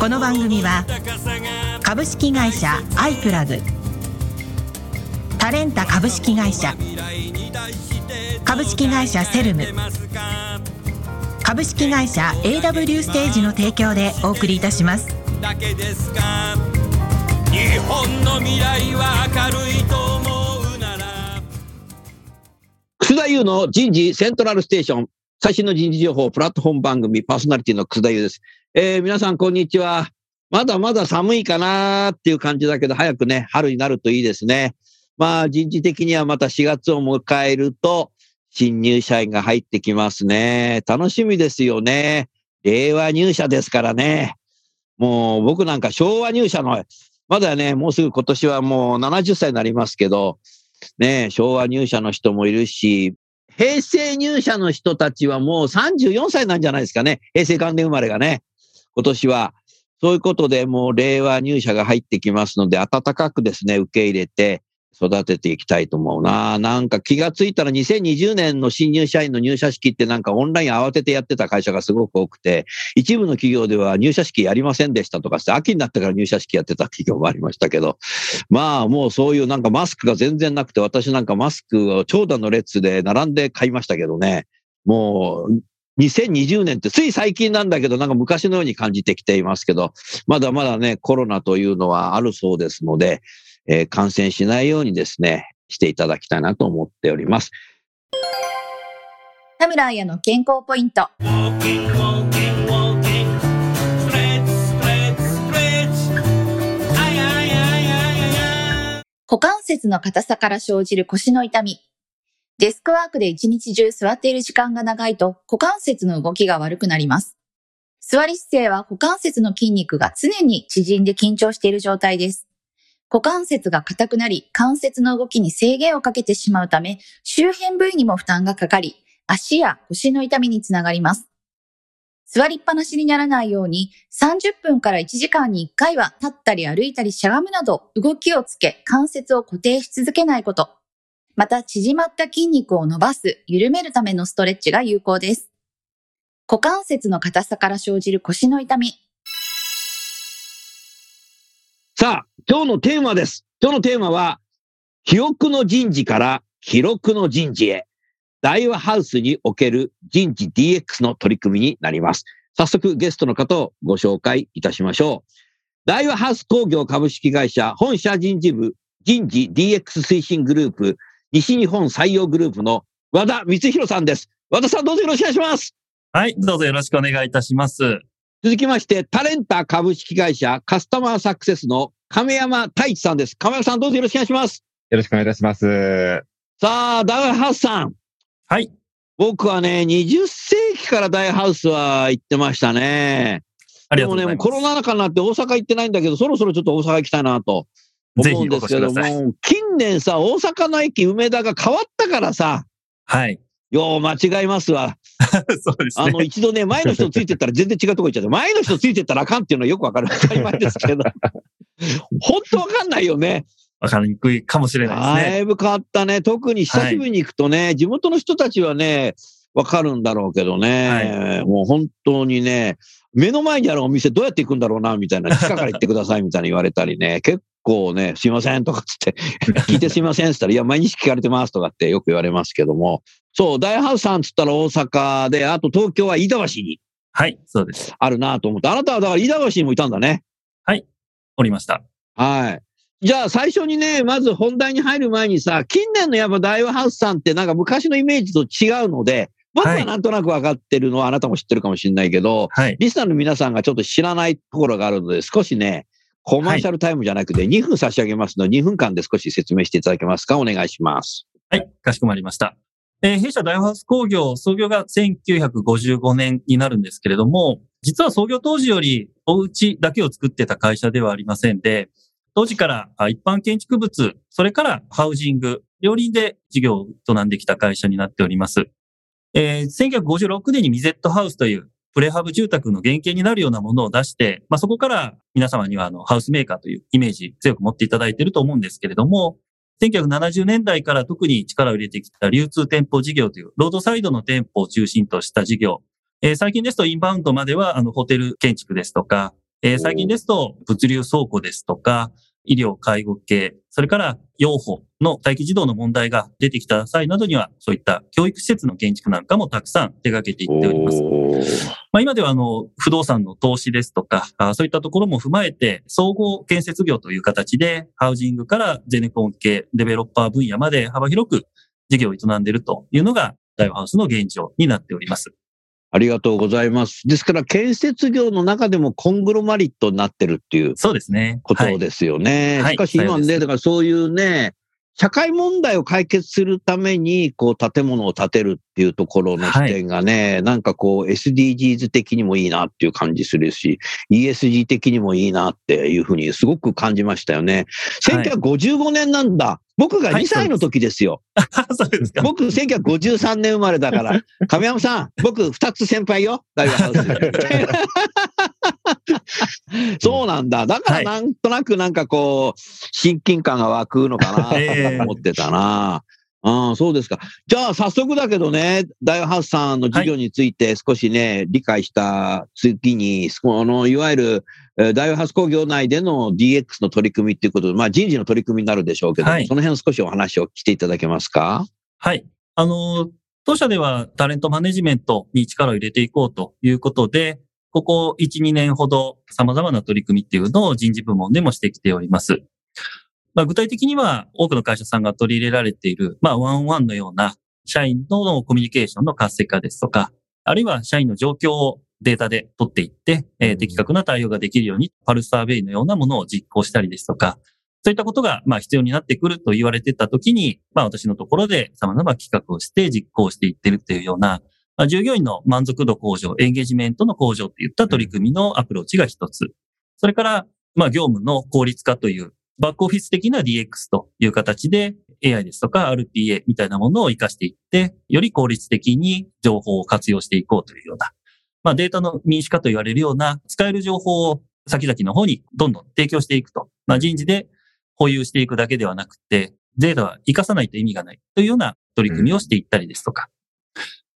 この番組は株式会社アイプラグ。タレンタ株式会社。株式会社セルム。株式会社 AW ステージの提供でお送りいたします。だけですか。日本の未来は明るいと思うなら。楠田優の人事セントラルステーション最新の人事情報プラットフォーム番組パーソナリティの楠田優ですえー、皆さん、こんにちは。まだまだ寒いかなっていう感じだけど、早くね、春になるといいですね。まあ、人事的にはまた4月を迎えると、新入社員が入ってきますね。楽しみですよね。令和入社ですからね。もう僕なんか昭和入社の、まだね、もうすぐ今年はもう70歳になりますけど、ね、昭和入社の人もいるし、平成入社の人たちはもう34歳なんじゃないですかね。平成元年生まれがね。今年は、そういうことでもう令和入社が入ってきますので、暖かくですね、受け入れて育てていきたいと思うな。なんか気がついたら2020年の新入社員の入社式ってなんかオンライン慌ててやってた会社がすごく多くて、一部の企業では入社式やりませんでしたとかして、秋になってから入社式やってた企業もありましたけど、まあもうそういうなんかマスクが全然なくて、私なんかマスクを長蛇の列で並んで買いましたけどね。もう2020年ってつい最近なんだけど、なんか昔のように感じてきていますけど、まだまだね、コロナというのはあるそうですので、えー、感染しないようにですね、していただきたいなと思っております。田村彩の健康ポイント。股関節の硬さから生じる腰の痛み。デスクワークで一日中座っている時間が長いと股関節の動きが悪くなります。座り姿勢は股関節の筋肉が常に縮んで緊張している状態です。股関節が硬くなり、関節の動きに制限をかけてしまうため、周辺部位にも負担がかかり、足や腰の痛みにつながります。座りっぱなしにならないように、30分から1時間に1回は立ったり歩いたりしゃがむなど動きをつけ、関節を固定し続けないこと。また縮まった筋肉を伸ばす、緩めるためのストレッチが有効です。股関節の硬さから生じる腰の痛み。さあ、今日のテーマです。今日のテーマは、記憶の人事から記録の人事へ。大和ハウスにおける人事 DX の取り組みになります。早速ゲストの方をご紹介いたしましょう。大和ハウス工業株式会社本社人事部人事 DX 推進グループ西日本採用グループの和田光弘さんです。和田さんどうぞよろしくお願いします。はい、どうぞよろしくお願いいたします。続きまして、タレンタ株式会社カスタマーサクセスの亀山太一さんです。亀山さんどうぞよろしくお願いします。よろしくお願いいたします。さあ、ダイハウスさん。はい。僕はね、20世紀からダイハウスは行ってましたね。ありがとうございます。でもね、コロナ禍になって大阪行ってないんだけど、そろそろちょっと大阪行きたいなと思うんですけども、近年さ、大阪の駅梅田が変わったからさ、はい。よう間違いますわ。そうですね。あの、一度ね、前の人ついてったら全然違うとこ行っちゃって、前の人ついてったらあかんっていうのはよくわかる。当たり前ですけど。本当わかんないよね。わかりにくいかもしれないですね。だいぶ変わったね。特に久しぶりに行くとね、はい、地元の人たちはね、わかるんだろうけどね、はい、もう本当にね、目の前にあるお店どうやって行くんだろうな、みたいな、地下から行ってください、みたいに言われたりね、結構ね、すいませんとかつって、聞いてすいませんって言ったら、いや、毎日聞かれてますとかってよく言われますけども、そう、大ハウスさんつったら大阪で、あと東京は飯田橋に。はい、そうです。あるなと思って、あなたはだから飯田橋にもいたんだね。はい、おりました。はい。じゃあ最初にね、まず本題に入る前にさ、近年のやっぱ大和ハウスさんってなんか昔のイメージと違うので、僕はなんとなく分かってるのはあなたも知ってるかもしれないけど、はい、リスナーの皆さんがちょっと知らないところがあるので、少しね、コマーシャルタイムじゃなくて2分差し上げますので、2分間で少し説明していただけますか？お願いします。はい、かしこまりました。えー、弊社ダイハウス工業、創業が1955年になるんですけれども、実は創業当時よりお家だけを作ってた会社ではありませんで、当時から一般建築物、それからハウジング、両輪で事業を営んできた会社になっております。えー、1956年にミゼットハウスというプレハブ住宅の原型になるようなものを出して、まあ、そこから皆様にはあのハウスメーカーというイメージ強く持っていただいていると思うんですけれども、1970年代から特に力を入れてきた流通店舗事業というロードサイドの店舗を中心とした事業。えー、最近ですとインバウンドまではあのホテル建築ですとか、えー、最近ですと物流倉庫ですとか、医療、介護系、それから養護の待機児童の問題が出てきた際などには、そういった教育施設の建築なんかもたくさん手掛けていっております。まあ、今ではあの不動産の投資ですとかあ、そういったところも踏まえて、総合建設業という形で、ハウジングからゼネコン系、デベロッパー分野まで幅広く事業を営んでいるというのが、ダイワハウスの現状になっております。ありがとうございます。ですから、建設業の中でもコングロマリットになってるっていう。そうですね。ことですよね。しかし今ね、だからそういうね、社会問題を解決するために、こう、建物を建てるっていうところの視点がね、はい、なんかこう、SDGs 的にもいいなっていう感じするし、ESG 的にもいいなっていうふうにすごく感じましたよね。1955年なんだ。僕が2歳の時ですよ。はい、そうですか。僕、1953年生まれだから、亀山さん、僕2つ先輩よ。大学ハウス。そうなんだ。だからなんとなくなんかこう、親近感が湧くのかなと思ってたな。ああ、そうですか。じゃあ、早速だけどね、ダイハウスさんの事業について少しね、はい、理解した次に、あの、いわゆる、ダイハウス工業内での DX の取り組みっていうことで、まあ人事の取り組みになるでしょうけど、はい、その辺少しお話をしていただけますか？はい。あの、当社ではタレントマネジメントに力を入れていこうということで、ここ1、2年ほど様々な取り組みっていうのを人事部門でもしてきております。まあ、具体的には多くの会社さんが取り入れられている、まあ、ワンワンのような社員とのコミュニケーションの活性化ですとか、あるいは社員の状況をデータで取っていって、えー、的確な対応ができるように、パルスサーベイのようなものを実行したりですとか、そういったことが、まあ、必要になってくると言われてたときに、まあ、私のところで様々企画をして実行していってるっていうような、まあ、従業員の満足度向上、エンゲージメントの向上といった取り組みのアプローチが一つ。それから、まあ、業務の効率化というバックオフィス的な DX という形で AI ですとか RPA みたいなものを活かしていって、より効率的に情報を活用していこうというような、まあ、データの民主化と言われるような使える情報を先々の方にどんどん提供していくと。まあ、人事で保有していくだけではなくて、データは活かさないと意味がないというような取り組みをしていったりですとか、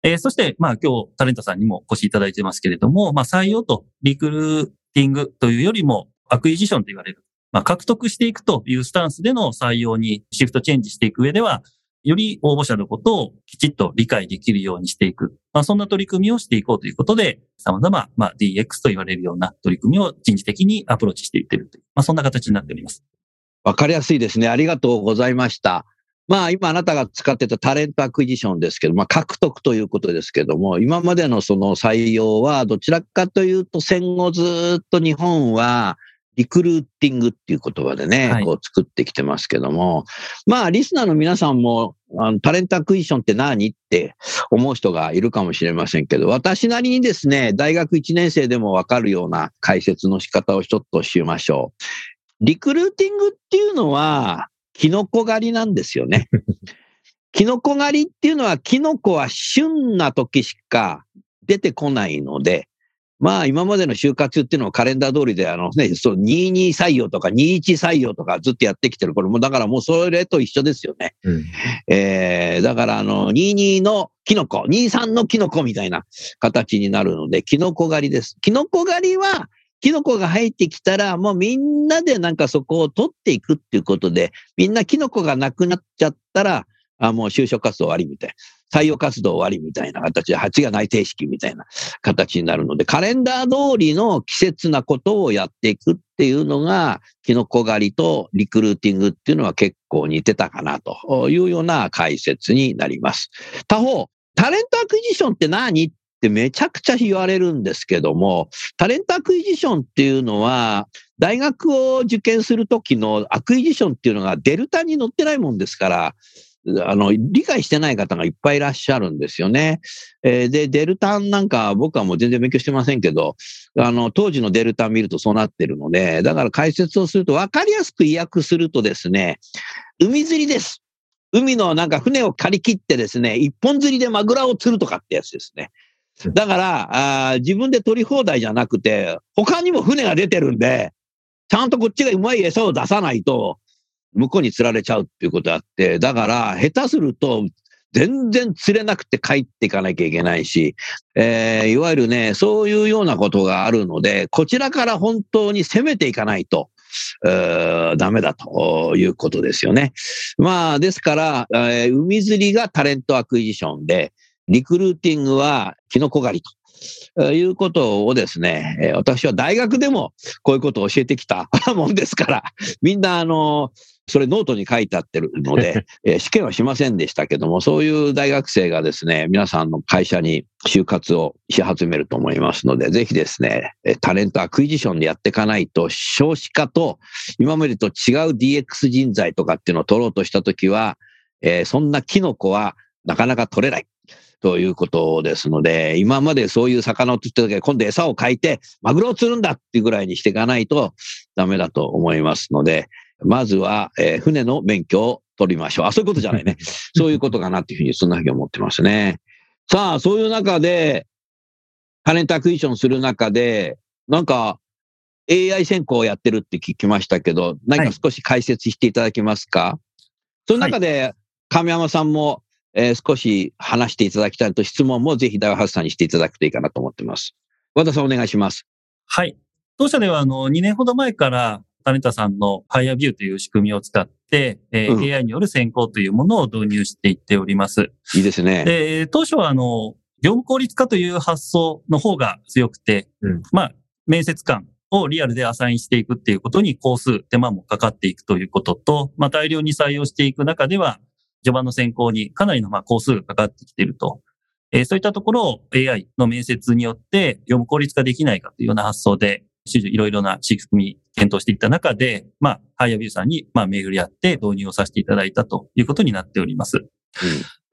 えー、そして、まあ今日タレントさんにもお越しいただいてますけれども、まあ採用とリクルーティングというよりも acquisition と言われる、まあ獲得していくというスタンスでの採用にシフトチェンジしていく上では、より応募者のことをきちっと理解できるようにしていく。まあ、そんな取り組みをしていこうということで、様々、まあ、DX と言われるような取り組みを人事的にアプローチしていっているという、まあ、そんな形になっております。わかりやすいですね。ありがとうございました。まあ今あなたが使ってた talent acquisition ですけど、まあ獲得ということですけども、今までのその採用はどちらかというと戦後ずっと日本はリクルーティングっていう言葉でね、はい、こう作ってきてますけども、まあリスナーの皆さんもあの talent acquisition って何って思う人がいるかもしれませんけど、私なりにですね、大学1年生でもわかるような解説の仕方をちょっとしましょう。リクルーティングっていうのは、キノコ狩りなんですよね。キノコ狩りっていうのは、キノコは旬な時しか出てこないので、まあ今までの就活っていうのをカレンダー通りであのね、そう22採用とか21採用とかずっとやってきてる。これもだからもうそれと一緒ですよね。うん、えー、だからあの22のキノコ、23のキノコみたいな形になるので、キノコ狩りです。キノコ狩りはキノコが入ってきたら、もうみんなでなんかそこを取っていくっていうことで、みんなキノコがなくなっちゃったら、あもう就職活動終わりみたいな。採用活動終わりみたいな形で、8が内定式みたいな形になるので、カレンダー通りの季節なことをやっていくっていうのが、キノコ狩りとリクルーティングっていうのは結構似てたかなというような解説になります。他方、 talent acquisition って何ってめちゃくちゃ言われるんですけども、 talent acquisition っていうのは、大学を受験するときの acquisition っていうのがでる単に乗ってないもんですから、あの、理解してない方がいっぱいいらっしゃるんですよね。えー、で、でる単なんか僕はもう全然勉強してませんけど、あの、当時のでる単見るとそうなってるので、だから解説をすると分かりやすく意訳するとですね、海釣りです。海のなんか船を借り切ってですね、一本釣りでマグラを釣るとかってやつですね。だからあ、自分で取り放題じゃなくて、他にも船が出てるんで、ちゃんとこっちがうまい餌を出さないと、向こうに釣られちゃうっていうことあって、だから、下手すると、全然釣れなくて帰っていかなきゃいけないし、えー、いわゆるね、そういうようなことがあるので、こちらから本当に攻めていかないと、えー、ダメだということですよね。まあ、ですから、えー、海釣りが talent acquisition で、リクルーティングはキノコ狩りと。いうことをですね、私は大学でもこういうことを教えてきたもんですから、みんなあの、それノートに書いてあってるので、え試験はしませんでしたけども、そういう大学生がですね、皆さんの会社に就活をし始めると思いますので、ぜひですね、talent acquisition でやっていかないと、少子化と今までと違う DX 人材とかっていうのを取ろうとしたときは、えー、そんなキノコはなかなか取れない。ということですので、今までそういう魚を釣ってた時今度餌を変えて、マグロを釣るんだっていうぐらいにしていかないとダメだと思いますので、まずは、えー、船の免許を取りましょう。あ、そういうことじゃないね。そういうことかなっていうふうに、そんなふうに思ってますね。さあ、そういう中で、タレントアクイションする中で、なんか、AI 選考をやってるって聞きましたけど、何か少し解説していただけますか、はい、その中で、亀山さんもえー、少し話していただきたいと質問もぜひダイワハウスさんにしていただくといいかなと思ってます。和田さんお願いします。はい。当社ではあの2年ほど前からタネタさんの FireView という仕組みを使って、えーうん、AI による選考というものを導入していっております。いいですね。で、当初はあの、業務効率化という発想の方が強くて、うん、まあ、面接官をリアルでアサインしていくっていうことに工数、手間もかかっていくということと、まあ、大量に採用していく中では、序盤の選考にかなりのまあ工数がかかってきていると。えー、そういったところを AI の面接によって業務効率化できないかというような発想で、いろいろな仕組み検討していった中で、まあ、ハイアビューさんにまあ巡り合って導入をさせていただいたということになっております。うん、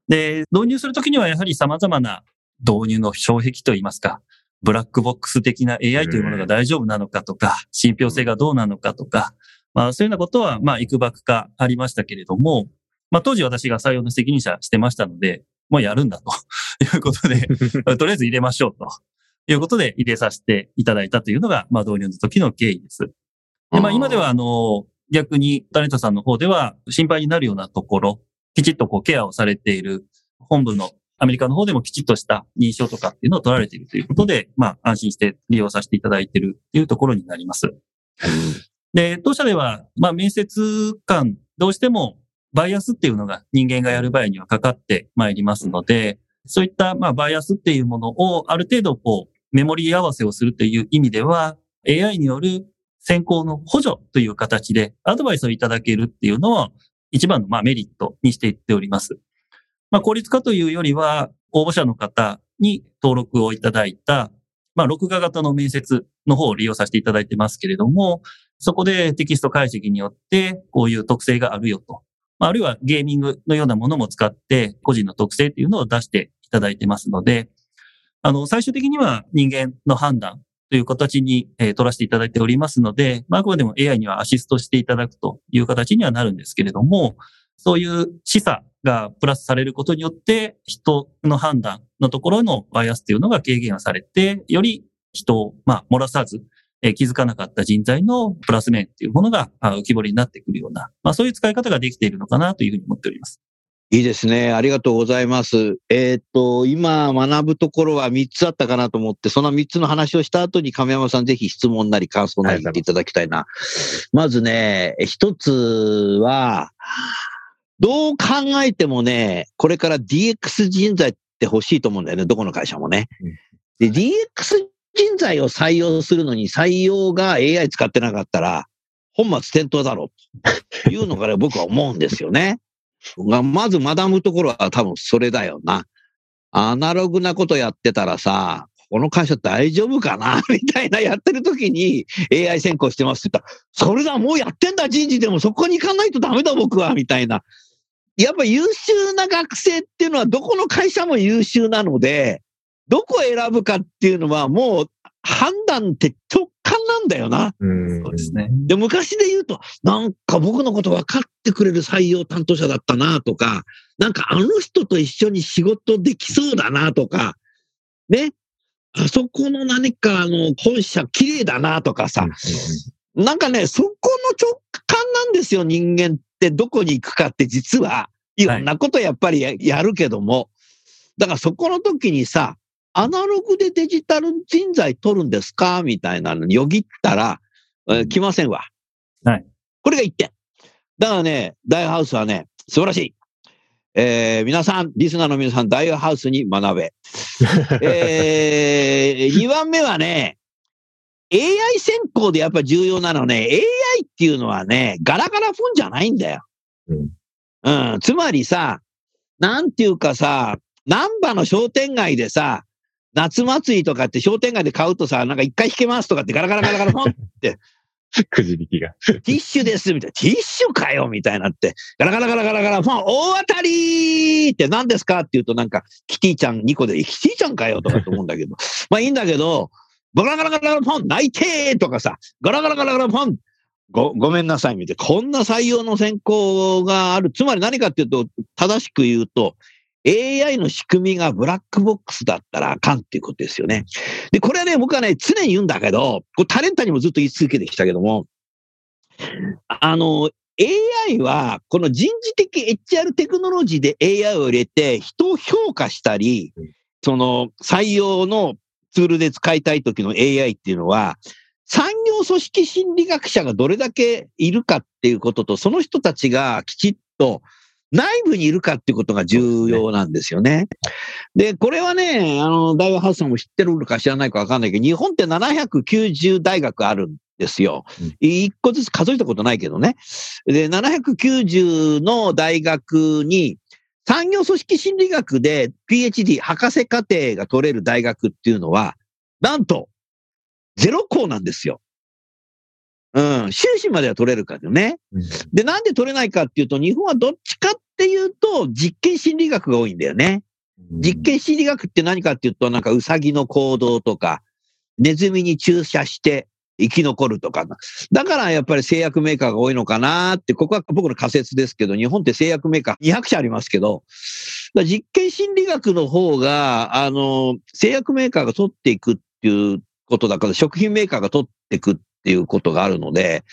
で、導入するときにはやはり様々な導入の障壁といいますか、ブラックボックス的な AI というものが大丈夫なのかとか、信憑性がどうなのかとか、まあそういうようなことは、まあ、いくばくかありましたけれども、まあ当時私が採用の責任者してましたので、もうやるんだということで、とりあえず入れましょうということで入れさせていただいたというのが、まあ導入の時の経緯です。で、まあ今ではあの、逆にタレントさんの方では心配になるようなところ、きちっとこうケアをされている本部のアメリカの方でもきちっとした認証とかっていうのを取られているということで、まあ安心して利用させていただいているというところになります。で、当社では、まあ面接官どうしてもバイアスっていうのが人間がやる場合にはかかってまいりますので、そういったまあバイアスっていうものをある程度こうメモリー合わせをするという意味では AI による選考の補助という形でアドバイスをいただけるっていうのは一番のまメリットにしていっております。まあ効率化というよりは応募者の方に登録をいただいたまあ録画型の面接の方を利用させていただいてますけれども、そこでテキスト解析によってこういう特性があるよとあるいはゲーミングのようなものも使って個人の特性っていうのを出していただいてますので、あの、最終的には人間の判断という形に、えー、取らせていただいておりますので、まあ、あくまでも AI にはアシストしていただくという形にはなるんですけれども、そういう示唆がプラスされることによって、人の判断のところのバイアスというのが軽減はされて、より人を、まあ、漏らさず、え気づかなかった人材のプラス面っていうものが浮き彫りになってくるような、まあそういう使い方ができているのかなというふうに思っております。いいですね。ありがとうございます。えー、っと、今学ぶところは3つあったかなと思って、その3つの話をした後に亀山さんぜひ質問なり感想なり言っていただきたいな。まずね、一つは、どう考えてもね、これから DX 人材って欲しいと思うんだよね、どこの会社もね。で、DX 人材を採用するのに採用が AI 使ってなかったら、本末転倒だろうというのが、ね、僕は思うんですよね。がまず学ぶところは多分それだよな。アナログなことやってたらさ、この会社大丈夫かな？みたいなやってる時に AI 先行してますって言ったら、それだ、もうやってんだ、人事でもそこに行かないとダメだ、僕は、みたいな。やっぱ優秀な学生っていうのはどこの会社も優秀なので、どこを選ぶかっていうのはもう判断って直感なんだよな。うんそうですね。で、昔で言うと、なんか僕のこと分かってくれる採用担当者だったなとか、なんかあの人と一緒に仕事できそうだなとか、ね。あそこの何かあの本社綺麗だなとかさ、なんかね、そこの直感なんですよ、人間ってどこに行くかって実は。いろんなことやっぱりややるけども。だからそこの時にさ、アナログでデジタル人材取るんですか？みたいなのによぎったら、えー来ませんわ。はい。これが一点。だからね、ダイヤハウスはね、素晴らしい。えー皆さん、リスナーの皆さん、ダイヤハウスに学べ。えー、2番目はね、AI 選考でやっぱ重要なのはね、AI っていうのはね、ガラガラフォンじゃないんだよ。うんうん。つまりさ、なんていうかさ、難波の商店街でさ、夏祭りとかって商店街で買うとさ、なんか一回引けますとかってガラガラガラガラフォンくじ引きが。ティッシュですみたいな。ティッシュかよみたいになって、ガラガラガラガラガラ、ファン大当たりって何ですかって言うとなんか、キティちゃん2個で、キティちゃんかよとかって思うんだけど。まあいいんだけど、ガラガラガラガラファン内定とかさ、ガラガラガラガラファンご、ごめんなさいみたいな。こんな採用の選考がある。つまり何かっていうと、正しく言うと、AI の仕組みがブラックボックスだったらあかんっていうことですよね。で、これはね、僕はね、常に言うんだけど、これタレンタにもずっと言い続けてきたけども、あの、AI は、この人事的 HR テクノロジーで AI を入れて、人を評価したりうん、その採用のツールで使いたい時の AI っていうのは、産業組織心理学者がどれだけいるかっていうことと、その人たちがきちっと内部にいるかっていうことが重要なんですよね。で、これはね、あの、大和ハウスさんも知ってるのか知らないかわかんないけど、日本って790大学あるんですようん。一個ずつ数えたことないけどね。で、790の大学に、産業組織心理学で PhD 博士課程が取れる大学っていうのは、なんと、ゼロ校なんですよ。うん、修士までは取れるからね。で、なんで取れないかっていうと、日本はどっちかっていうと、実験心理学が多いんだよね。実験心理学って何かっていうと、なんかウサギの行動とか、ネズミに注射して生き残るとか。だからやっぱり製薬メーカーが多いのかなって、ここは僕の仮説ですけど、日本って製薬メーカー200社ありますけど、実験心理学の方が、あの、製薬メーカーが取っていくっていうことだから、食品メーカーが取っていくっていうことがあるので、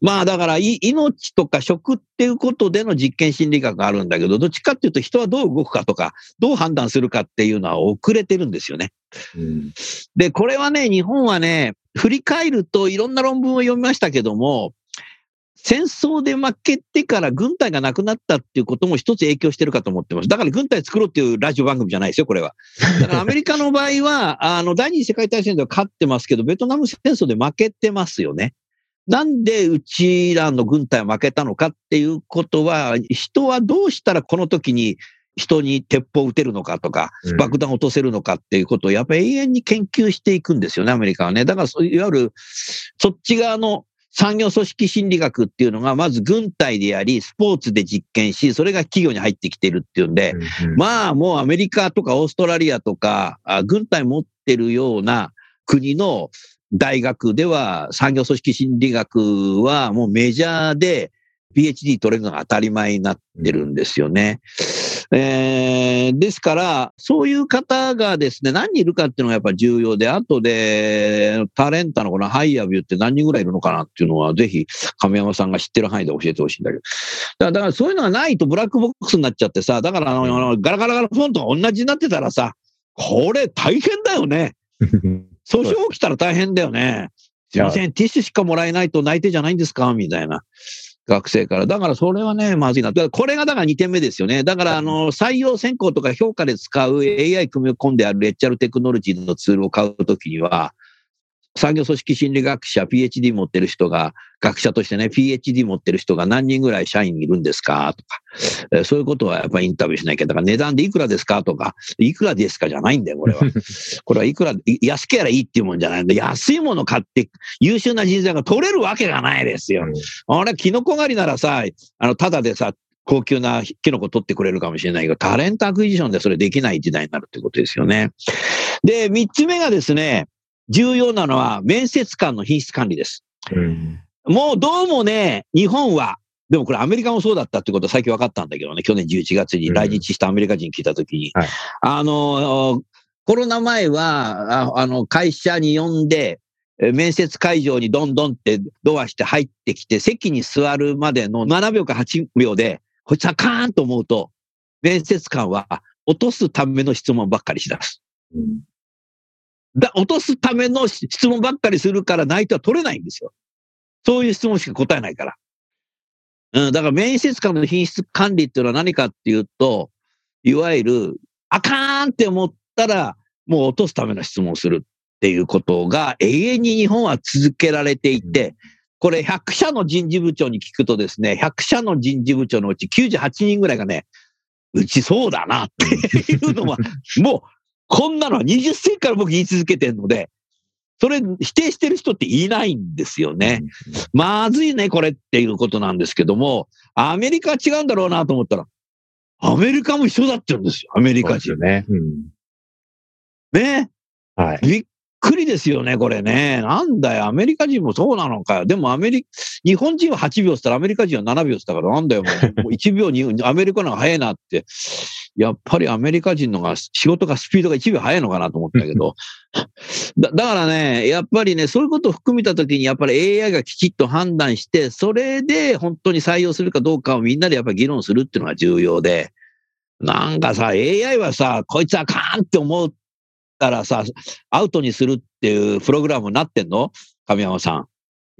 まあだからい命とか食っていうことでの実験心理学があるんだけど、どっちかっていうと人はどう動くかとか、どう判断するかっていうのは遅れてるんですよね。うんで、これはね、日本はね、振り返るといろんな論文を読みましたけども、戦争で負けてから軍隊がなくなったっていうことも一つ影響してるかと思ってます。だから軍隊作ろうっていうラジオ番組じゃないですよ、これは。だからアメリカの場合は、あの、第二次世界大戦では勝ってますけど、ベトナム戦争で負けてますよね。なんでうちらの軍隊は負けたのかっていうことは、人はどうしたらこの時に人に鉄砲を撃てるのかとか、うん爆弾を落とせるのかっていうことをやっぱり永遠に研究していくんですよね、アメリカはね。だからそういわゆる、そっち側の産業組織心理学っていうのが、まず軍隊でやり、スポーツで実験し、それが企業に入ってきてるっていうんで、うん。まあもうアメリカとかオーストラリアとか、あ軍隊持ってるような国の大学では産業組織心理学はもうメジャーで PhD 取れるのが当たり前になってるんですよね。えーですから、そういう方がですね、何人いるかっていうのがやっぱ重要で、あとで、タレンタのこのハイヤビューって何人ぐらいいるのかなっていうのは、ぜひ亀山さんが知ってる範囲で教えてほしいんだけど。だからだからそういうのがないとブラックボックスになっちゃってさ、だからあの、あのガラガラガラフォントが同じになってたらさ、これ大変だよね。訴訟起きたら大変だよね。すいません、ティッシュしかもらえないと内定じゃないんですか？みたいな。学生から。だからそれはね、まずいな。だからこれがだから2点目ですよね。だからあの、採用選考とか評価で使う AI 組み込んであるレッチャルテクノロジーのツールを買うときには、産業組織心理学者、PhD 持ってる人が、学者としてね、PhD 持ってる人が何人ぐらい社員いるんですか？とか、えーそういうことはやっぱりインタビューしなきゃ。だから値段でいくらですか？とか、いくらですかじゃないんだよ、これは。これはいくら、い安ければいいっていうもんじゃないんで、安いもの買って優秀な人材が取れるわけがないですよ。あれ、キノコ狩りならさ、あの、ただでさ、高級なキノコ取ってくれるかもしれないけど、 talent acquisition でそれできない時代になるってことですよね。で、三つ目がですね、重要なのは面接官の品質管理です。うん。もうどうもね、日本は、でもこれアメリカもそうだったってことは最近分かったんだけどね、去年11月に来日したアメリカ人聞いたときに、はいあの、コロナ前は、ああの、会社に呼んで、え面接会場にどんどんってドアして入ってきて、席に座るまでの7秒か8秒で、こいつはカーンと思うと、面接官は落とすための質問ばっかりしだす。うんだ、落とすための質問ばっかりするから内定は取れないんですよ。そういう質問しか答えないから。うん、だから面接官の品質管理っていうのは何かっていうと、いわゆる、あかーんって思ったら、もう落とすための質問をするっていうことが永遠に日本は続けられていて、これ100社の人事部長に聞くとですね、100社の人事部長のうち98人ぐらいがね、うちそうだなっていうのは、もう、こんなのは20世紀から僕言い続けてるので、それ否定してる人っていないんですよね。まずいね、これっていうことなんですけども、アメリカは違うんだろうなと思ったら、アメリカも一緒だって言うんですよ、アメリカ人。ね。うん。ね。はい。びっくりですよね、これね。なんだよ、アメリカ人もそうなのかよ。でもアメリ日本人は8秒って言ったらアメリカ人は7秒って言ったから、なんだよ、もうもう1秒に、アメリカの方が早いなって。やっぱりアメリカ人のが仕事がスピードが1秒早いのかなと思ったけど。だだからね、やっぱりね、そういうことを含めたときに、やっぱり AI がきちっと判断して、それで本当に採用するかどうかをみんなでやっぱり議論するっていうのが重要で、なんかさ、AI はさ、こいつはカーンって思ったらさ、アウトにするっていうプログラムになってんの？神山さん。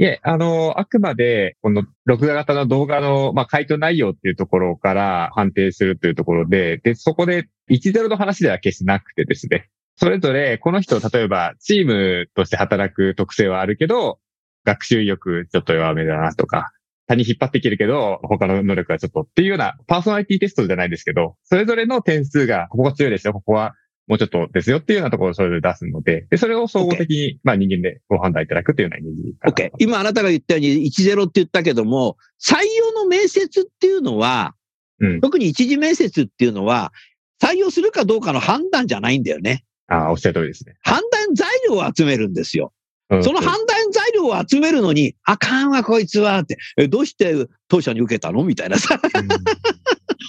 いえ、あの、あくまで、この録画型の動画の、まあ、回答内容っていうところから判定するというところで、で、そこで1-0の話では決してなくてですね、それぞれ、この人、例えば、チームとして働く特性はあるけど、学習意欲ちょっと弱めだなとか、他に引っ張っていけるけど、他の能力はちょっとっていうような、パーソナリティテストじゃないですけど、それぞれの点数が、ここが強いですよ、ここはもうちょっとですよっていうようなところをそれぞれ出すので、で、それを総合的に、まあ人間でご判断いただくというようなイメージかな OK。今あなたが言ったように1-0って言ったけども、採用の面接っていうのは、うん。特に一次面接っていうのは、採用するかどうかの判断じゃないんだよね。ああ、おっしゃる通りですね。判断材料を集めるんですよ。うんその判断材料を集めるのに、あかんわ、こいつは、って。えどうして当社に受けたの？みたいなさ。うん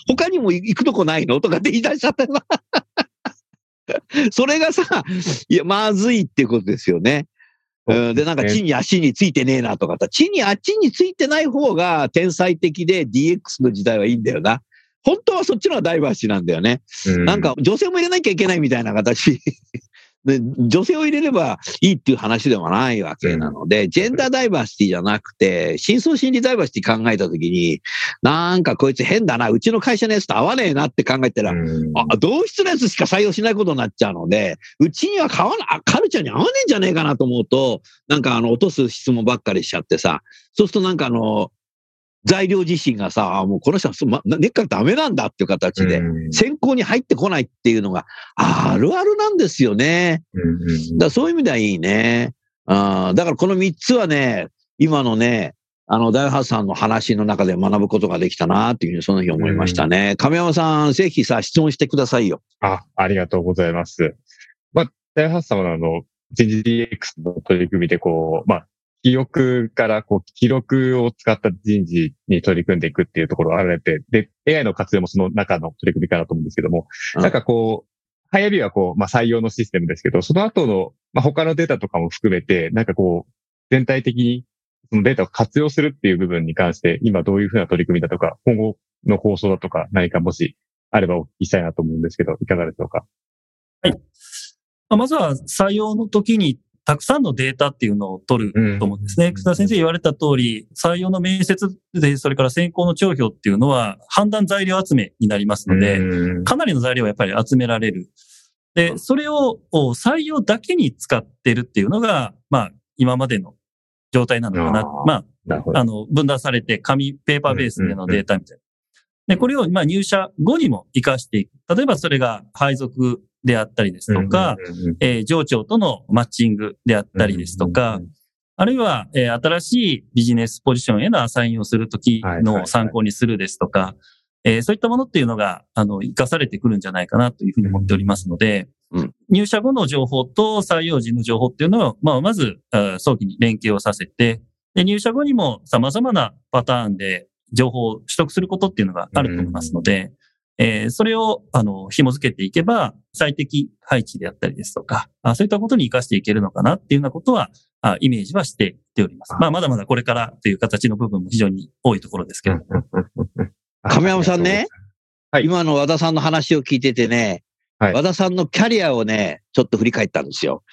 他にも行くとこないの？とかって言い出しちゃったな。それがさ、いや、まずいってことですよね。うんで、なんか地に足についてねえなとかさ、地に足についてない方が天才的で DX の時代はいいんだよな。本当はそっちのダイバーシティなんだよね。うなんか女性も入れなきゃいけないみたいな形で、女性を入れればいいっていう話ではないわけなので、ジェンダーダイバーシティじゃなくて、深層心理ダイバーシティ考えたときに、なんかこいつ変だな、うちの会社のやつと合わねえなって考えたら、同質のやつしか採用しないことになっちゃうので、うちには買わな、あカルチャーに合わねえんじゃねえかなと思うと、なんかあの、落とす質問ばっかりしちゃってさ、そうするとなんかあの、材料自身がさ、あもうこの人はそ、ま、根っからダメなんだっていう形で、うん選考に入ってこないっていうのが、あるあるなんですよね。だそういう意味ではいいね。あーだからこの3つはね、今のね、あの、大ハさんの話の中で学ぶことができたなっていうふうにその日思いましたね。亀山さん、ぜひさ、質問してくださいよ。あ、ありがとうございます。まあ、大発さんはあの、人事 DX の取り組みでこう、まあ、記憶からこう、記録を使った人事に取り組んでいくっていうところがあられて、で、AI の活用もその中の取り組みかなと思うんですけども、うん。なんかこう、流行りはこう、まあ採用のシステムですけど、その後の、まあ他のデータとかも含めて、なんかこう、全体的にそのデータを活用するっていう部分に関して、今どういうふうな取り組みだとか、今後の構想だとか、何かもしあればお聞きしたいなと思うんですけど、いかがでしょうかまあまずは採用の時にたくさんのデータっていうのを取ると思うんですね。うん楠田先生言われた通り、採用の面接で、それから選考の帳票っていうのは判断材料集めになりますので、うんかなりの材料をやっぱり集められる。で、それをお採用だけに使ってるっていうのが、まあ、今までの状態なのかな。あーまあ。あの、分断されて紙、ペーパーベースでのデータみたいな。で、これを、まあ、入社後にも活かしていく。例えばそれが配属であったりですとか、上長とのマッチングであったりですとか、あるいは、えー新しいビジネスポジションへのアサインをするときの参考にするですとか、えーそういったものっていうのが、あの、活かされてくるんじゃないかなというふうに思っておりますので、うん入社後の情報と採用時の情報っていうのを、まあ、まず、早期に連携をさせて、で、入社後にも様々なパターンで情報を取得することっていうのがあると思いますので、えーそれを、あの、紐付けていけば、最適配置であったりですとか、あそういったことに活かしていけるのかなっていうようなことは、あイメージはしていっております。まあ、まだまだこれからという形の部分も非常に多いところですけれども。亀山さんね。はい今の和田さんの話を聞いててね、はい和田さんのキャリアをね、ちょっと振り返ったんですよ。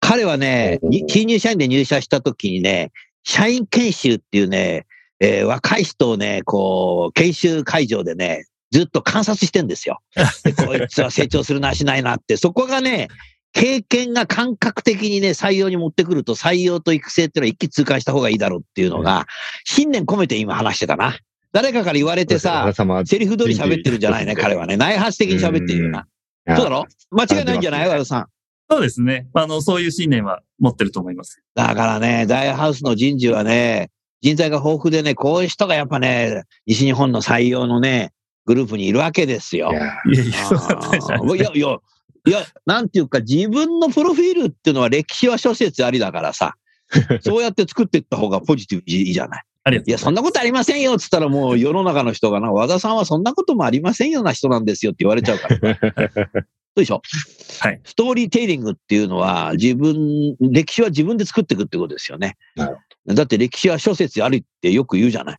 彼はね、に新入社員で入社した時にね、社員研修っていうね、えー若い人をね、こう、研修会場でね、ずっと観察してんですよ。でこいつは成長するなしないなって、そこがね、経験が感覚的にね、採用に持ってくると、採用と育成っていうのは一気通貫した方がいいだろうっていうのが、信念込めて今話してたな。誰かから言われてさ、セリフ通り喋ってるんじゃないね、彼はね。内発的に喋ってるよな。そうだろ？間違いないんじゃない？和田さん。そうですね。あの、そういう信念は持ってると思います。だからね、大ハウスの人事はね、人材が豊富でね、こういう人がやっぱね、西日本の採用のね、グループにいるわけですよ。いやいやないやいや、いや、なんていうか、自分のプロフィールっていうのは歴史は諸説ありだからさ、そうやって作っていった方がポジティブいいじゃない。ありがとういや、そんなことありませんよっつったらもう世の中の人がな、和田さんはそんなこともありませんような人なんですよって言われちゃうから。そうでしょ？はい。ストーリーテイリングっていうのは自分、歴史は自分で作っていくってことですよねなる。だって歴史は諸説ありってよく言うじゃない。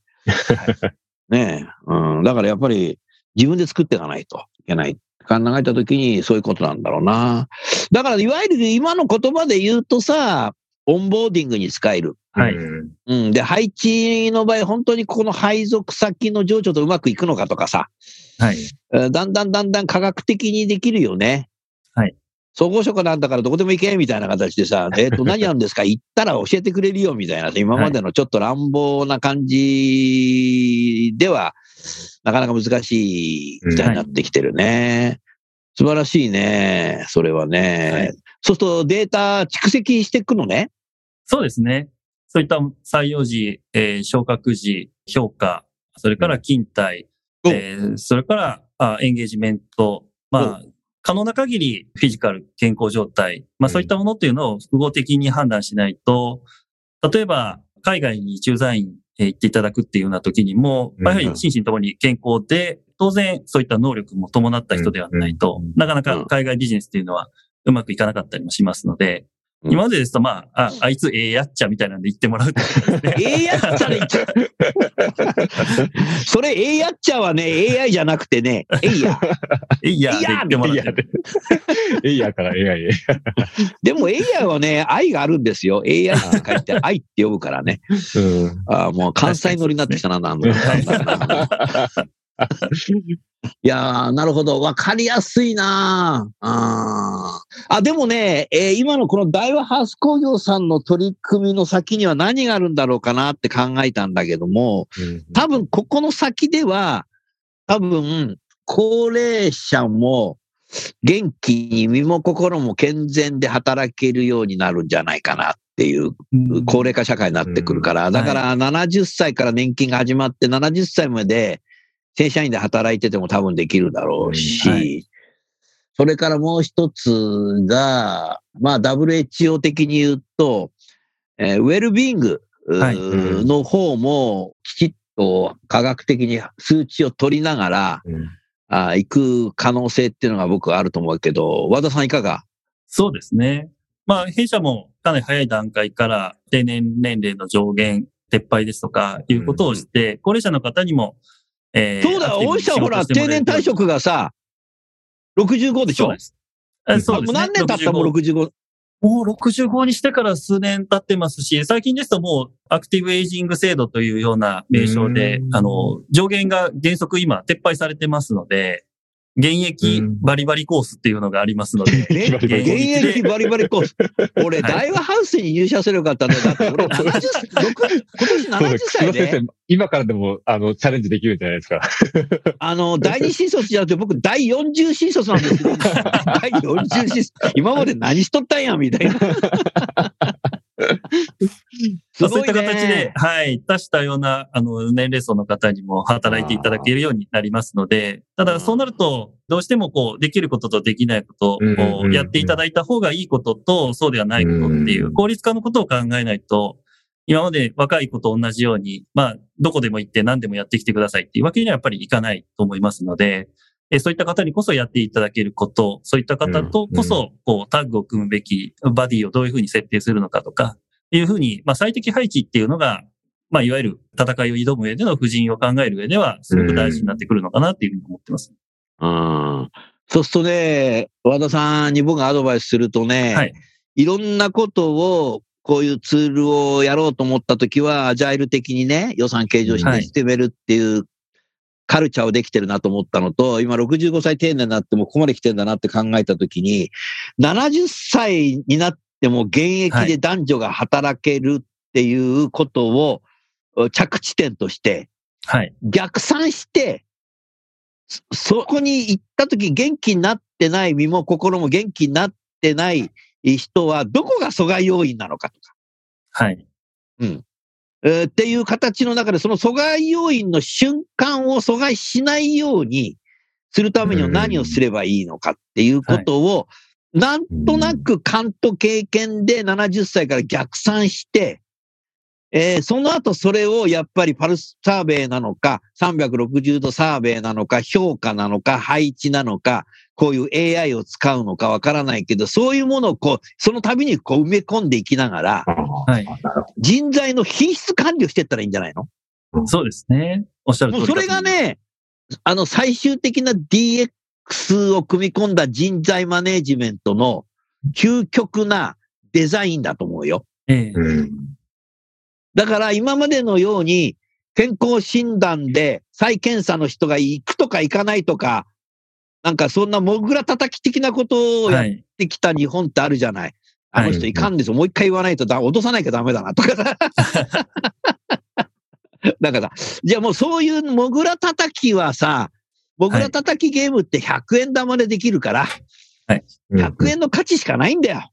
ねえ。うん。だからやっぱり自分で作っていかないといけない。考えたときにそういうことなんだろうな。だからいわゆる今の言葉で言うとさ、オンボーディングに使える。はいうんうん。で、配置の場合、本当にこの配属先の情緒とうまくいくのかとかさ、はい。えーだんだんだんだん科学的にできるよね。はい。総合職なんだからどこでも行けみたいな形でさ、えっ、と、何やるんですか？行ったら教えてくれるよみたいな、今までのちょっと乱暴な感じでは、なかなか難しい時代になってきてるね。素晴らしいね。それはね。はいそうするとデータ蓄積していくのね？そうですね。そういった採用時、えー昇格時、評価、それから勤怠、うんえーそれからあエンゲージメント、まあ、可能な限りフィジカル、健康状態、まあそういったものっていうのを複合的に判断しないと、例えば海外に駐在員えー行っていただくっていうような時にも、まあやはり心身ともに健康で、当然そういった能力も伴った人ではないと。うん、なかなか海外ビジネスっていうのはうまくいかなかったりもしますので、うん今までですと、まあ、あ、あいつええやっちゃみたいなんで言ってもらうってことですね。ええやっちゃね、それ、ええやっちゃはね、AI じゃなくてね、えいや。えいやで言ってもらってる。エイヤーから AI へ。でも、エイヤはね、愛があるんですよ。AI って書いて、愛って呼ぶからね。うん。ああ、もう関西乗りになってきたな、なんだ。いやー、なるほど。わかりやすいなあー。あ、でもね、えー今のこの大和ハウス工業さんの取り組みの先には何があるんだろうかなって考えたんだけども、多分ここの先では、多分、高齢者も元気に身も心も健全で働けるようになるんじゃないかなっていう高齢化社会になってくるから、うんだから70歳から年金が始まって70歳まで正社員で働いてても多分できるだろうし、うんはい。それからもう一つが、まあ WHO 的に言うと、えーウェルビーイングの方もきちっと科学的に数値を取りながら、うん。あー行く可能性っていうのが僕はあると思うけど、和田さんいかが？そうですね。まあ、弊社もかなり早い段階から定年年齢の上限撤廃ですとかいうことをして、高齢者の方にも、えそうだ、大石さんほら、定年退職がさ、65でしょ？そうです。えそうね。もう何年経った？もう65。もう65にしてから数年経ってます。し、最近ですともうアクティブエイジング制度というような名称でう、ん。あの、上限が原則今撤廃されてますので、現役うんバリバリコースっていうのがありますので、え現役バリバリコース。俺、はい大和ハウスに入社すればよかったんだよ。だって俺70、6今年70そうだ歳で、今からでも、あの、チャレンジできるんじゃないですか。あの、第二新卒じゃなくて、僕、第40新卒なんですよ。第40新卒。今まで何しとったんや、みたいな。す そういった形で、はい、多種多様な、あの、年齢層の方にも働いていただけるようになりますので、ただそうなると、どうしてもこう、できることとできないことをやっていただいた方がいいことと、そうではないことっていうう、ん効率化のことを考えないと、今まで若い子と同じように、まあ、どこでも行って何でもやってきてくださいっていうわけにはやっぱりいかないと思いますので、えそういった方にこそやっていただけること、そういった方とこそ、こう、タッグを組むべきバディをどういうふうに設定するのかとか、いうふうに、まあ、最適配置っていうのが、まあ、いわゆる戦いを挑む上での布陣を考える上では、すごく大事になってくるのかなっていうふうに思ってます。うん。そうするとね、和田さんに僕がアドバイスするとね、はい。いろんなことを、こういうツールをやろうと思ったときは、アジャイル的にね、予算計上しはいてしてめるっていうカルチャーをできてるなと思ったのと、今65歳定年になってもここまで来てんだなって考えたときに、70歳になっても現役で男女が働けるっていうことを着地点として、はい。逆算して、そそこに行った時元気になってない身も心も元気になってない人はどこが阻害要因なのかとか、はい。えーっていう形の中でその阻害要因の瞬間を阻害しないようにするためには何をすればいいのかっていうことを、なんとなく勘と経験で70歳から逆算して、えーその後それをやっぱりパルスサーベイなのか、360度サーベイなのか、評価なのか、配置なのか、こういう AI を使うのかわからないけど、そういうものをこう、その度にこう埋め込んでいきながら、人材の品質管理をしていったらいいんじゃないの？そうですね。おっしゃる通りもうそれが、ね、あの最終的な DX を組み込んだ人材マネジメントの究極なデザインだと思うよ。え。うん。だから今までのように健康診断で再検査の人が行くとか行かないとか、なんかそんなモグラ叩き的なことをやっはい。てきた日本ってあるじゃない。あの人はいいかんですよ。もう一回言わないとだ、脅さなきゃダメだなとかさ。だから、じゃあもうそういうモグラ叩きはさ、モグラ叩きゲームって100円玉でできるから、100円の価値しかないんだよ。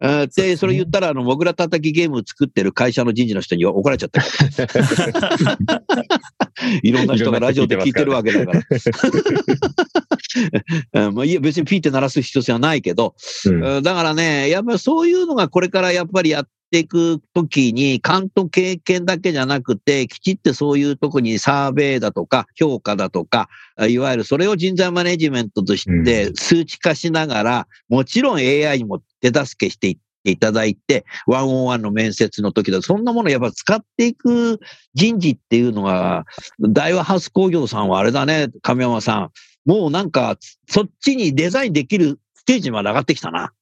でそれ言ったら、あの、モグラ叩きゲームを作ってる会社の人事の人に怒られちゃったよ。いろんな人がラジオで聞いてるわけだから。うんまあいいや、別にピーって鳴らす必要性はないけど、うんうんだからね、やっぱりそういうのがこれからやっぱりやっていくときに、勘と経験だけじゃなくて、きちってそういうとこにサーベイだとか、評価だとか、あいわゆるそれを人材マネジメントとしてうん数値化しながら、もちろん AI にも手助けしていっていただいて、ワンオンワンの面接の時だ、そんなものやっぱ使っていく人事っていうのが、大和ハウス工業さんはあれだね、亀山さん。もうなんか、そっちにデザインできるステージまで上がってきたな。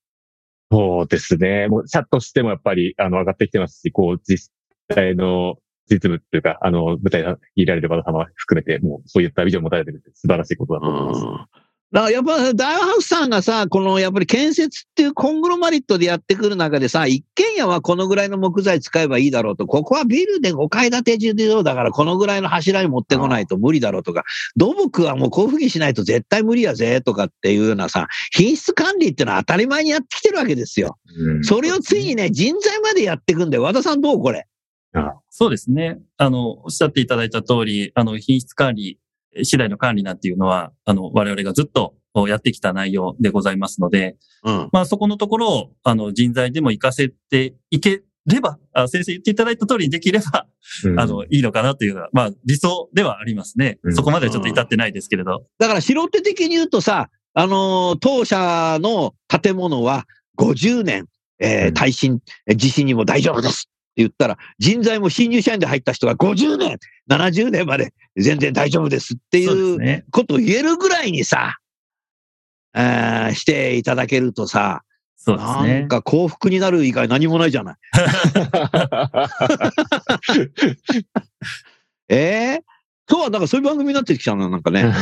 そうですね。もう、シャッとしてもやっぱり、あの、上がってきてますし、こう、実際の実務っていうか、あの、舞台にいられる和田様含めて、もう、そういったビジョンを持たれてるって素晴らしいことだと思います。だからやっぱ大和ハウスさんがさ、このやっぱり建設っていうコングロマリットでやってくる中でさ、一軒家はこのぐらいの木材使えばいいだろうと、ここはビルで5階建て住でだからこのぐらいの柱に持ってこないと無理だろうとか、土木はもう交付金しないと絶対無理やぜとかっていうようなさ、品質管理ってのは当たり前にやってきてるわけですよ。うんそれをついにね、人材までやっていくんで、和田さんどうこれ？そうですね。あの、おっしゃっていただいた通り、あの、品質管理、次第の管理なんていうのは、あの、我々がずっとやってきた内容でございますので、うん。まあ、そこのところを、あの、人材でも活かせていければ、あ先生言っていただいた通りにできれば、うんあの、いいのかなというのは、まあ、理想ではありますねう。んそこまではちょっと至ってないですけれど。だから素人的に言うとさ、あのー当社の建物は50年、えーうん耐震、えー地震にも大丈夫です言ったら、人材も新入社員で入った人が50年、70年まで全然大丈夫ですっていうね。ことを言えるぐらいにさ、えーしていただけるとさ、そうですなねん。か幸福になる以外何もないじゃない。えー？今日はなんかそういう番組になってきちゃうな、なんかね。うん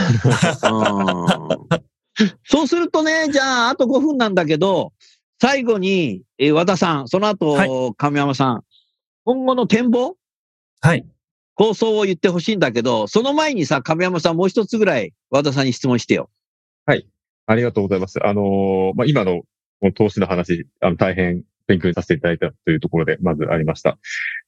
そうするとね、じゃあ、あと5分なんだけど、最後に、えー和田さん、その後、はい亀山さん、今後の展望？はい。構想を言ってほしいんだけど、その前にさ、亀山さんもう一つぐらい和田さんに質問してよ。ありがとうございます。あのーまあ、今の投資の話、あの、大変勉強させていただいたというところで、まずありました。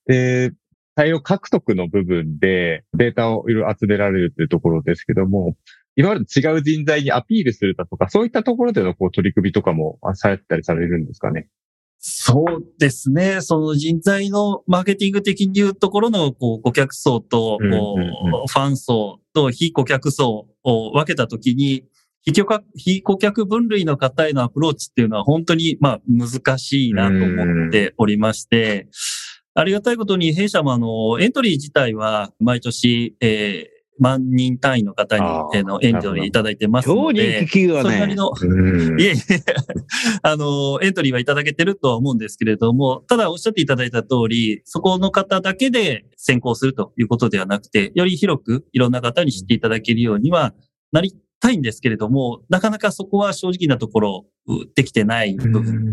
で、採用獲得の部分でデータをいろいろ集められるというところですけども、今までと違う人材にアピールするだとか、そういったところでのこう取り組みとかもあされたりされるんですかね。そうですね。その人材のマーケティング的に言うところのこう顧客層と、ファン層と非顧客層を分けたときに、非顧客非顧客分類の方へのアプローチっていうのは本当にまあ難しいなと思っておりまして、ありがたいことに弊社もあのエントリー自体は毎年、えー万人単位の方にあのエントリーいただいてます超人ので、気企業だね。それなりのうんいえいえ、あの、エントリーはいただけてるとは思うんですけれども、ただおっしゃっていただいた通り、そこの方だけで先行するということではなくて、より広くいろんな方に知っていただけるようにはなりたいんですけれども、なかなかそこは正直なところ、うできてない部分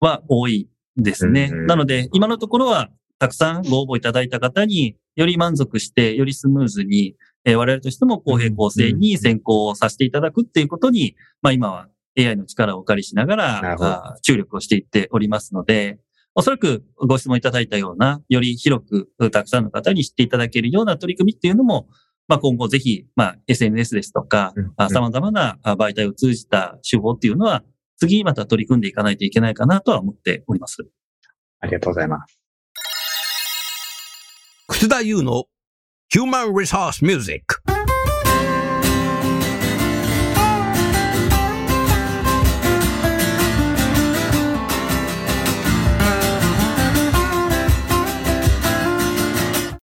は多いですね。うんなので、今のところは、たくさんご応募いただいた方により満足して、よりスムーズに、えー我々としても公平公正に先行させていただくっていうことに、まあ今は AI の力をお借りしながら、注力をしていっておりますので、おそらくご質問いただいたような、より広くたくさんの方に知っていただけるような取り組みっていうのも、まあ今後ぜひ、まあ SNS ですとか様々なあ媒体を通じた手法っていうのは、次また取り組んでいかないといけないかなとは思っております。ありがとうございます。楠田優の Human Resource Music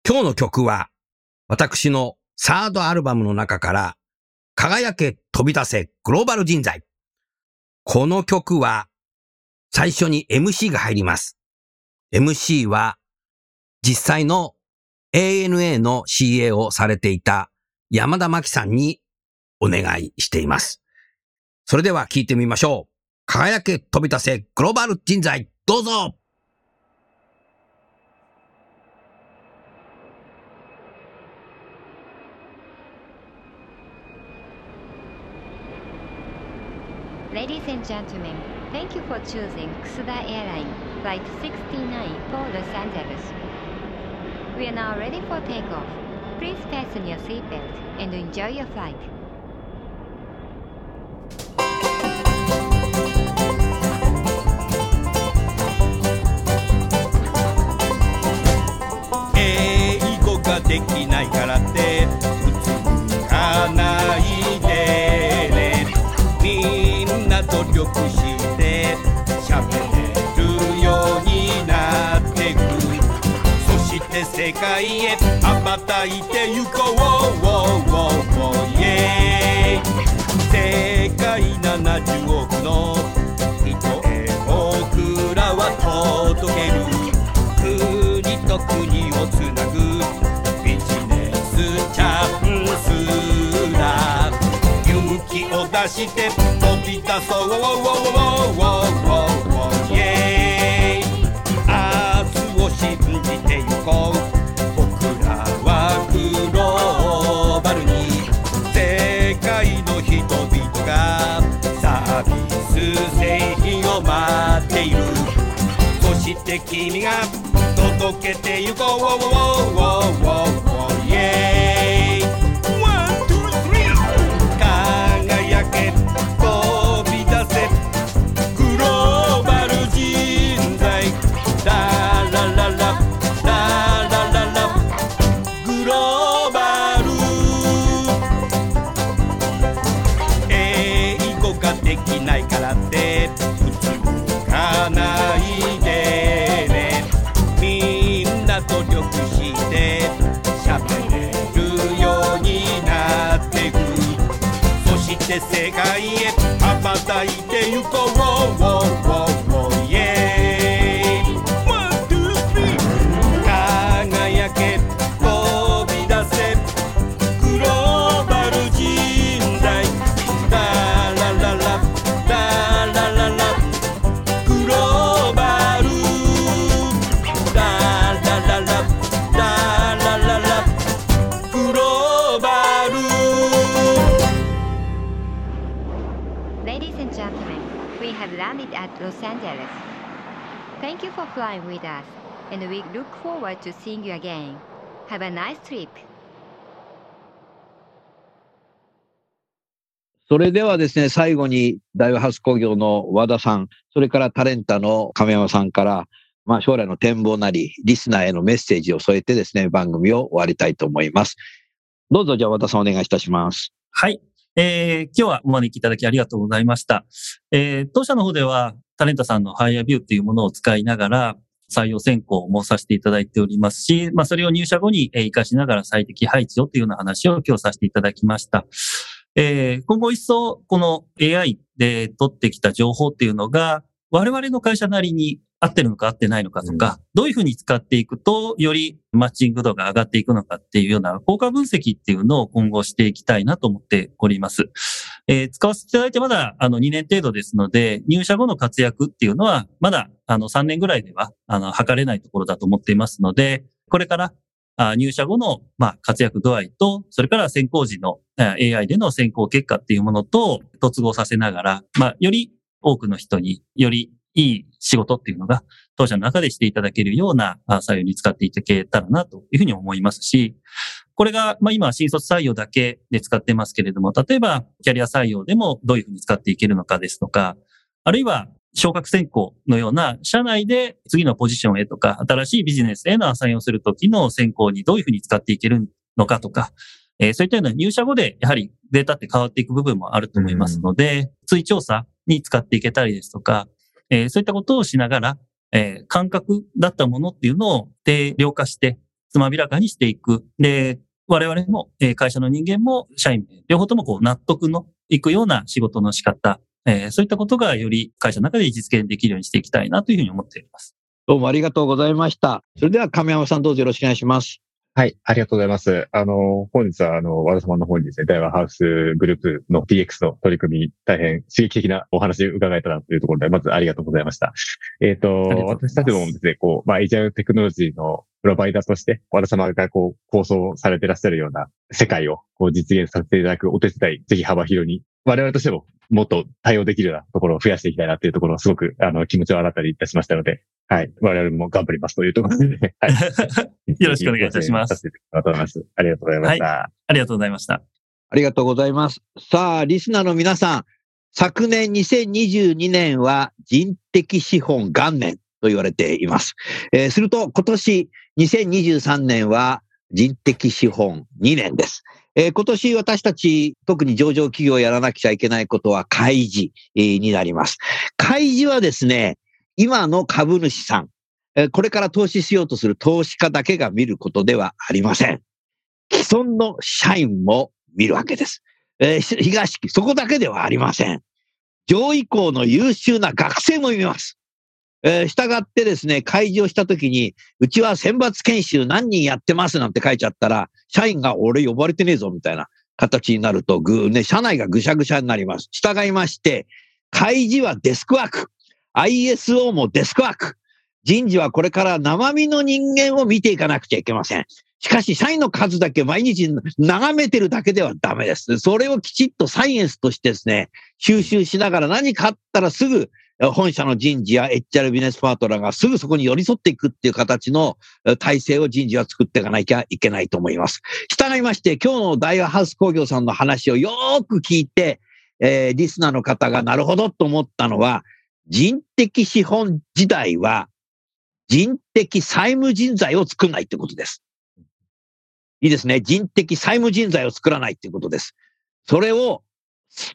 今日の曲は私のサードアルバムの中から輝け飛び出せグローバル人材この曲は最初に MC が入ります。MC は実際の ANA の CA をされていた山田真紀さんにお願いしています。それでは聞いてみましょう。輝け飛び出せグローバル人材、どうぞ Ladies and gentlemen, thank you for choosing Kusuda Airline Flight 69 for Los Angeles. We are now ready for takeoff. Please fasten your seatbelt and enjoy your flight. 英語ができないから 世界へ羽ばたいてゆこう世界70億の人へ僕らは届ける国と国をつなぐ。ビジネスチャンスだ勇気を出して飛び出そうている。そして君が届けてゆこう。て世界へ羽ばたいてゆこう。For flying with us, and we look forward to seeing you again. Have a nice trip. それではですね、最後に大和ハウス工業の和田さん、それからタレンタの亀山さんから、まあ将来の展望なり、リスナーへのメッセージを添えてですね、番組を終わりたいと思います。どうぞじゃあ和田さんお願いいたします。はい。えー今日はお招きいただきありがとうございました。えー当社の方では、タレンタさんのハイアビューっていうものを使いながら、採用選考もさせていただいておりますし、まあ、それを入社後に活かしながら最適配置をというような話を今日させていただきました。えー今後一層、この AI で取ってきた情報っていうのが、我々の会社なりに合ってるのか合ってないのかとか、どういうふうに使っていくと、よりマッチング度が上がっていくのかっていうような効果分析っていうのを今後していきたいなと思っております。えー使わせていただいてまだあの2年程度ですので、入社後の活躍っていうのは、まだあの3年ぐらいではあの測れないところだと思っていますので、これからあ入社後の、まあ、活躍度合いと、それから選考時のあ AI での選考結果っていうものと突合させながら、まあ、より多くの人によりいい仕事っていうのが当社の中でしていただけるような採用に使っていただけたらなというふうに思いますし、これが、まあ今は新卒採用だけで使ってますけれども、例えばキャリア採用でもどういうふうに使っていけるのかですとか、あるいは昇格選考のような、社内で次のポジションへとか、新しいビジネスへのアサインをするときの選考にどういうふうに使っていけるのかとか、えーそういったような入社後でやはりデータって変わっていく部分もあると思いますので、追調査に使っていけたりですとか、えーそういったことをしながら、えー感覚だったものっていうのを定量化して、つまびらかにしていく。で、我々も、えー会社の人間も社員、両方ともこう納得のいくような仕事の仕方、えーそういったことがより会社の中で実現できるようにしていきたいなというふうに思っております。どうもありがとうございました。それでは亀山さんどうぞよろしくお願いします。はい、ありがとうございます。あの、本日は、あの、和田様の方にですね、大和ハウスグループの DX の取り組み、大変刺激的なお話を伺えたなというところで、まずありがとうございました。えっ、とありがと私たちもですね、こう、まあ、エイジャルテクノロジーのプロバイダーとして、和田様がこう、構想されていらっしゃるような世界をこう実現させていただくお手伝い、ぜひ幅広に、我々としてももっと対応できるようなところを増やしていきたいなというところをすごく、あの、気持ちを新たにいたしましたので、はい。我々も頑張りますというところで、はい。よろしくお願いいたしますさせていただきます。ありがとうございました。ありがとうございました。ありがとうございます。さあ、リスナーの皆さん、昨年2022年は人的資本元年と言われています。えーすると今年2023年は人的資本2年です。えー今年私たち特に上場企業をやらなくちゃいけないことは開示えーになります。開示はですね、今の株主さん、これから投資しようとする投資家だけが見ることではありません。既存の社員も見るわけです。えー東木、そこだけではありません。上位校の優秀な学生も見ます。えー、従ってですね、開示をしたときに、うちは選抜研修何人やってますなんて書いちゃったら、社員が俺呼ばれてねえぞみたいな形になると、ぐね、社内がぐしゃぐしゃになります。従いまして、開示はデスクワーク。ISO もデスクワーク。人事はこれから生身の人間を見ていかなくちゃいけません。しかし、社員の数だけ毎日眺めてるだけではダメです。それをきちっとサイエンスとしてですね、収集しながら何かあったらすぐ、本社の人事や HR ビジネスパートナーがすぐそこに寄り添っていくっていう形の体制を人事は作っていかなきゃいけないと思います。従いまして、今日の大和ハウス工業さんの話をよーく聞いて、えーリスナーの方がなるほどと思ったのは、人的資本時代は人的債務人材を作らないってことです。いいですね。人的債務人材を作らないっていうことです。それを、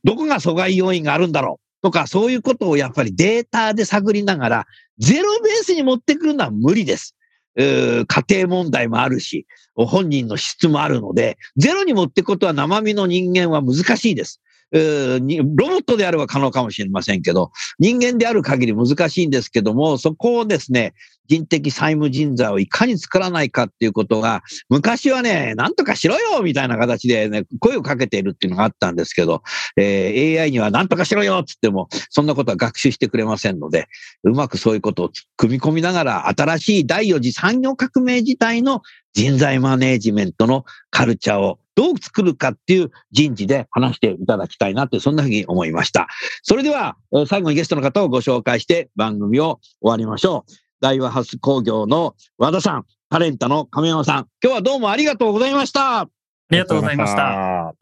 どこが阻害要因があるんだろうとか、そういうことをやっぱりデータで探りながら、ゼロベースに持ってくるのは無理です。家庭問題もあるし、本人の質もあるので、ゼロに持っていくことは生身の人間は難しいです。うーにロボットであれば可能かもしれませんけど、人間である限り難しいんですけども、そこをですね、人的債務人材をいかに作らないかっていうことが、昔はね、なんとかしろよみたいな形でね、声をかけているっていうのがあったんですけど、えー AI にはなんとかしろよって言っても、そんなことは学習してくれませんので、うまくそういうことを組み込みながら、新しい第四次産業革命自体の人材マネージメントのカルチャーをどう作るかっていう人事で話していただきたいなって、そんなふうに思いました。それでは、えー最後にゲストの方をご紹介して番組を終わりましょう。大和ハウス工業の和田さん、タレンタの亀山さん、今日はどうもありがとうございました。ありがとうございました。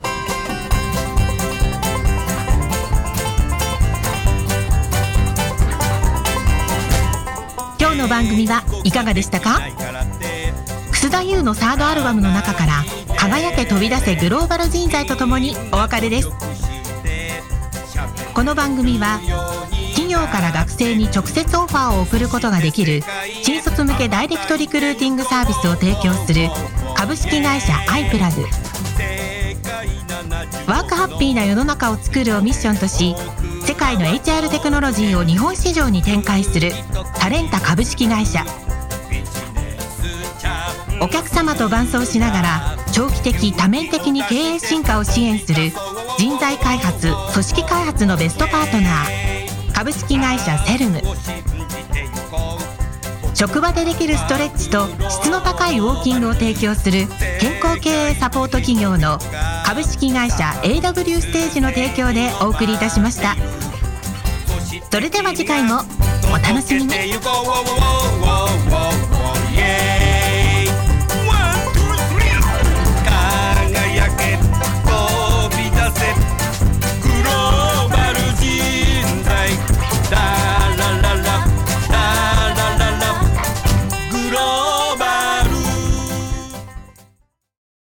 今日の番組はいかがでしたか？楠田優のサードアルバムの中から「輝け飛び出せグローバル人材」とともにお別れです。この番組は企業から学生に直接オファーを送ることができる新卒向けダイレクトリクルーティングサービスを提供する株式会社アイプラグ。ワークハッピーな世の中を作るをミッションとし世界の HR テクノロジーを日本市場に展開するタレンタ株式会社。お客様と伴走しながら長期的多面的に経営進化を支援する人材開発組織開発のベストパートナー。株式会社セルム。職場でできるストレッチと質の高いウォーキングを提供する健康経営サポート企業の株式会社 AW ステージの提供でお送りいたしました。それでは次回もお楽しみに。